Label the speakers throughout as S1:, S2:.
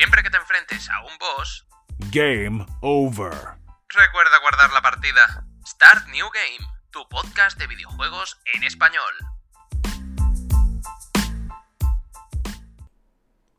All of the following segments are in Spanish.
S1: Siempre que te enfrentes a un boss,
S2: Game over.
S1: recuerda guardar la partida. Start New Game, tu podcast de videojuegos en español.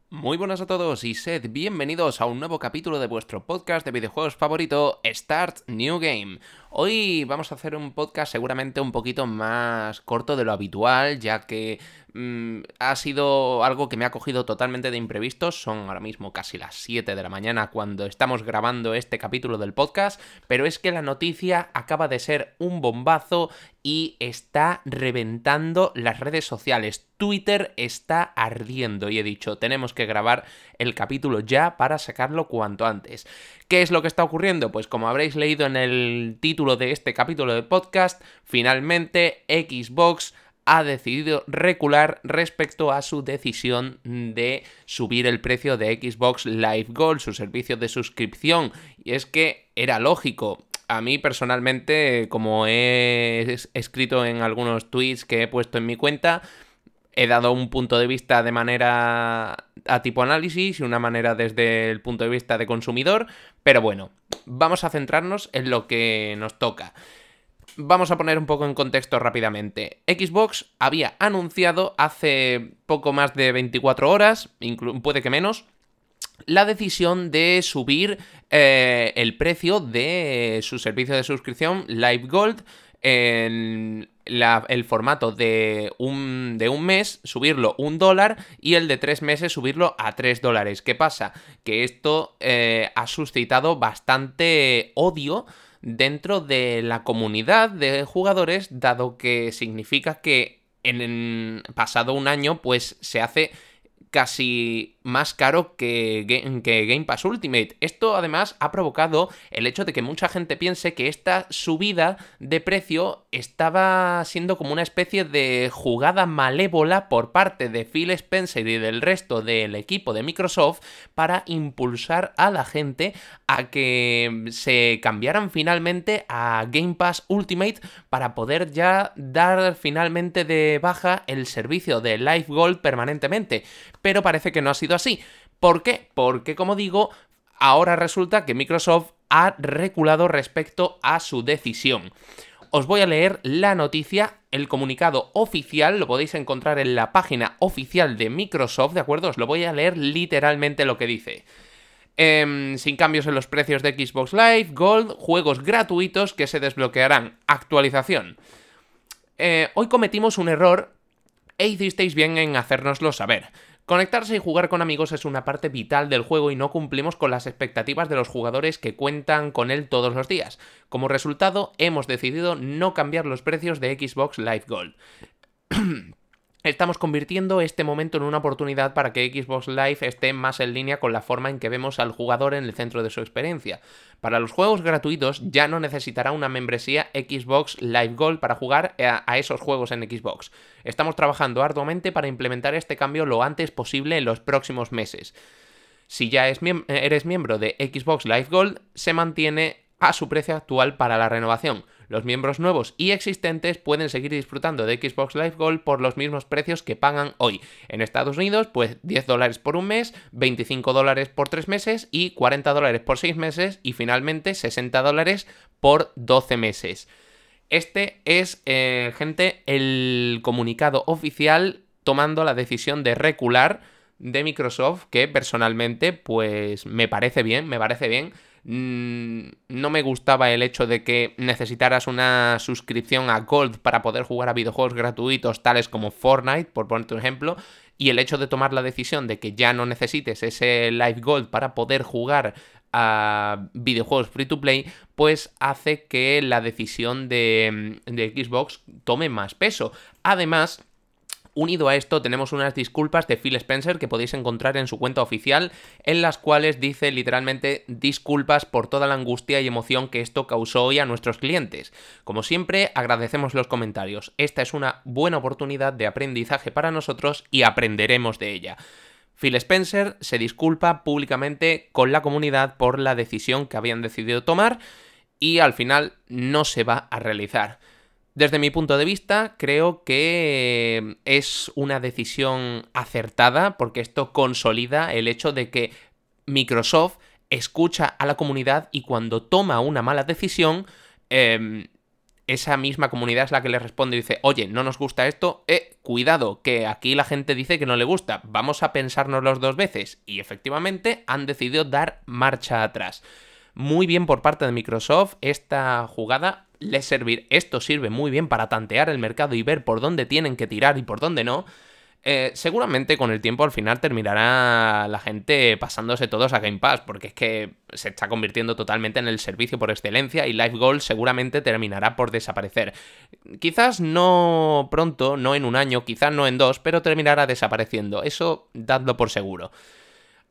S1: Muy buenas a todos y sed bienvenidos a un nuevo capítulo de vuestro podcast de videojuegos favorito, Start New Game. Hoy vamos a hacer un podcast seguramente un poquito más corto de lo habitual, ya que mm, ha sido algo que me ha cogido totalmente de imprevisto. Son ahora mismo casi las 7 de la mañana cuando estamos grabando este capítulo del podcast, pero es que la noticia acaba de ser un bombazo y está reventando las redes sociales. Twitter está ardiendo y he dicho, tenemos que grabar el capítulo ya para sacarlo cuanto antes. ¿Qué es lo que está ocurriendo? Pues como habréis leído en el título de este capítulo de podcast, finalmente Xbox ha decidido recular respecto a su decisión de subir el precio de Xbox Live Gold, su servicio de suscripción. Y es que era lógico. A mí personalmente, como he escrito en algunos tweets que he puesto en mi cuenta, he dado un punto de vista de manera a tipo análisis y una manera desde el punto de vista de consumidor, pero bueno, vamos a centrarnos en lo que nos toca. Vamos a poner un poco en contexto rápidamente. Xbox había anunciado hace poco más de 24 horas, puede que menos, la decisión de subir eh, el precio de su servicio de suscripción Live Gold en el formato de un, de un mes, subirlo un dólar y el de tres meses subirlo a tres dólares. ¿Qué pasa? Que esto eh, ha suscitado bastante odio dentro de la comunidad de jugadores, dado que significa que en el pasado un año pues se hace casi más caro que, que, Game Pass Ultimate. Esto además ha provocado el hecho de que mucha gente piense que esta subida de precio estaba siendo como una especie de jugada malévola por parte de Phil Spencer y del resto del equipo de Microsoft para impulsar a la gente a que se cambiaran finalmente a Game Pass Ultimate para poder ya dar finalmente de baja el servicio de Live Gold permanentemente. Pero parece que no ha sido así. ¿Por qué? Porque, como digo, ahora resulta que Microsoft ha reculado respecto a su decisión. Os voy a leer la noticia, el comunicado oficial, lo podéis encontrar en la página oficial de Microsoft, ¿de acuerdo? Os lo voy a leer literalmente lo que dice. Em, sin cambios en los precios de Xbox Live, Gold, juegos gratuitos que se desbloquearán. Actualización. Eh, hoy cometimos un error e hicisteis bien en hacérnoslo saber. Conectarse y jugar con amigos es una parte vital del juego y no cumplimos con las expectativas de los jugadores que cuentan con él todos los días. Como resultado, hemos decidido no cambiar los precios de Xbox Live Gold. Estamos convirtiendo este momento en una oportunidad para que Xbox Live esté más en línea con la forma en que vemos al jugador en el centro de su experiencia. Para los juegos gratuitos ya no necesitará una membresía Xbox Live Gold para jugar a, esos juegos en Xbox. Estamos trabajando arduamente para implementar este cambio lo antes posible en los próximos meses. Si ya eres miembro de Xbox Live Gold, se mantiene a su precio actual para la renovación. Los miembros nuevos y existentes pueden seguir disfrutando de Xbox Live Gold por los mismos precios que pagan hoy. En Estados Unidos, pues 10 dólares por un mes, 25 dólares por 3 meses y 40 dólares por 6 meses y finalmente 60 dólares por 12 meses. Este es, eh, gente, el comunicado oficial tomando la decisión de recular de Microsoft, que personalmente, pues me parece bien, me parece bien Mm, no me gustaba el hecho de que necesitaras una suscripción a Gold para poder jugar a videojuegos gratuitos tales como Fortnite, por poner un ejemplo, y el hecho de tomar la decisión de que ya no necesites ese Live Gold para poder jugar a videojuegos free to play, pues hace que la decisión de, de Xbox tome más peso. Además, Unido a esto tenemos unas disculpas de Phil Spencer que podéis encontrar en su cuenta oficial, en las cuales dice literalmente disculpas por toda la angustia y emoción que esto causó hoy a nuestros clientes. Como siempre, agradecemos los comentarios. Esta es una buena oportunidad de aprendizaje para nosotros y aprenderemos de ella. Phil Spencer se disculpa públicamente con la comunidad por la decisión que habían decidido tomar y al final no se va a realizar. Desde mi punto de vista, creo que es una decisión acertada porque esto consolida el hecho de que Microsoft escucha a la comunidad y cuando toma una mala decisión, em, esa misma comunidad es la que le responde y dice, oye, no nos gusta esto, eh, cuidado, que aquí la gente dice que no le gusta, vamos a pensárnoslo dos veces. Y efectivamente han decidido dar marcha atrás. Muy bien por parte de Microsoft esta jugada. Les servir, esto sirve muy bien para tantear el mercado y ver por dónde tienen que tirar y por dónde no. Eh, seguramente con el tiempo al final terminará la gente pasándose todos a Game Pass, porque es que se está convirtiendo totalmente en el servicio por excelencia y Live Gold seguramente terminará por desaparecer. Quizás no pronto, no en un año, quizás no en dos, pero terminará desapareciendo. Eso dadlo por seguro.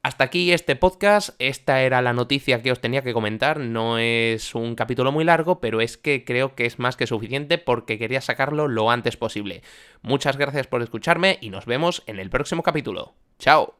S1: Hasta aquí este podcast, esta era la noticia que os tenía que comentar, no es un capítulo muy largo, pero es que creo que es más que suficiente porque quería sacarlo lo antes posible. Muchas gracias por escucharme y nos vemos en el próximo capítulo. ¡Chao!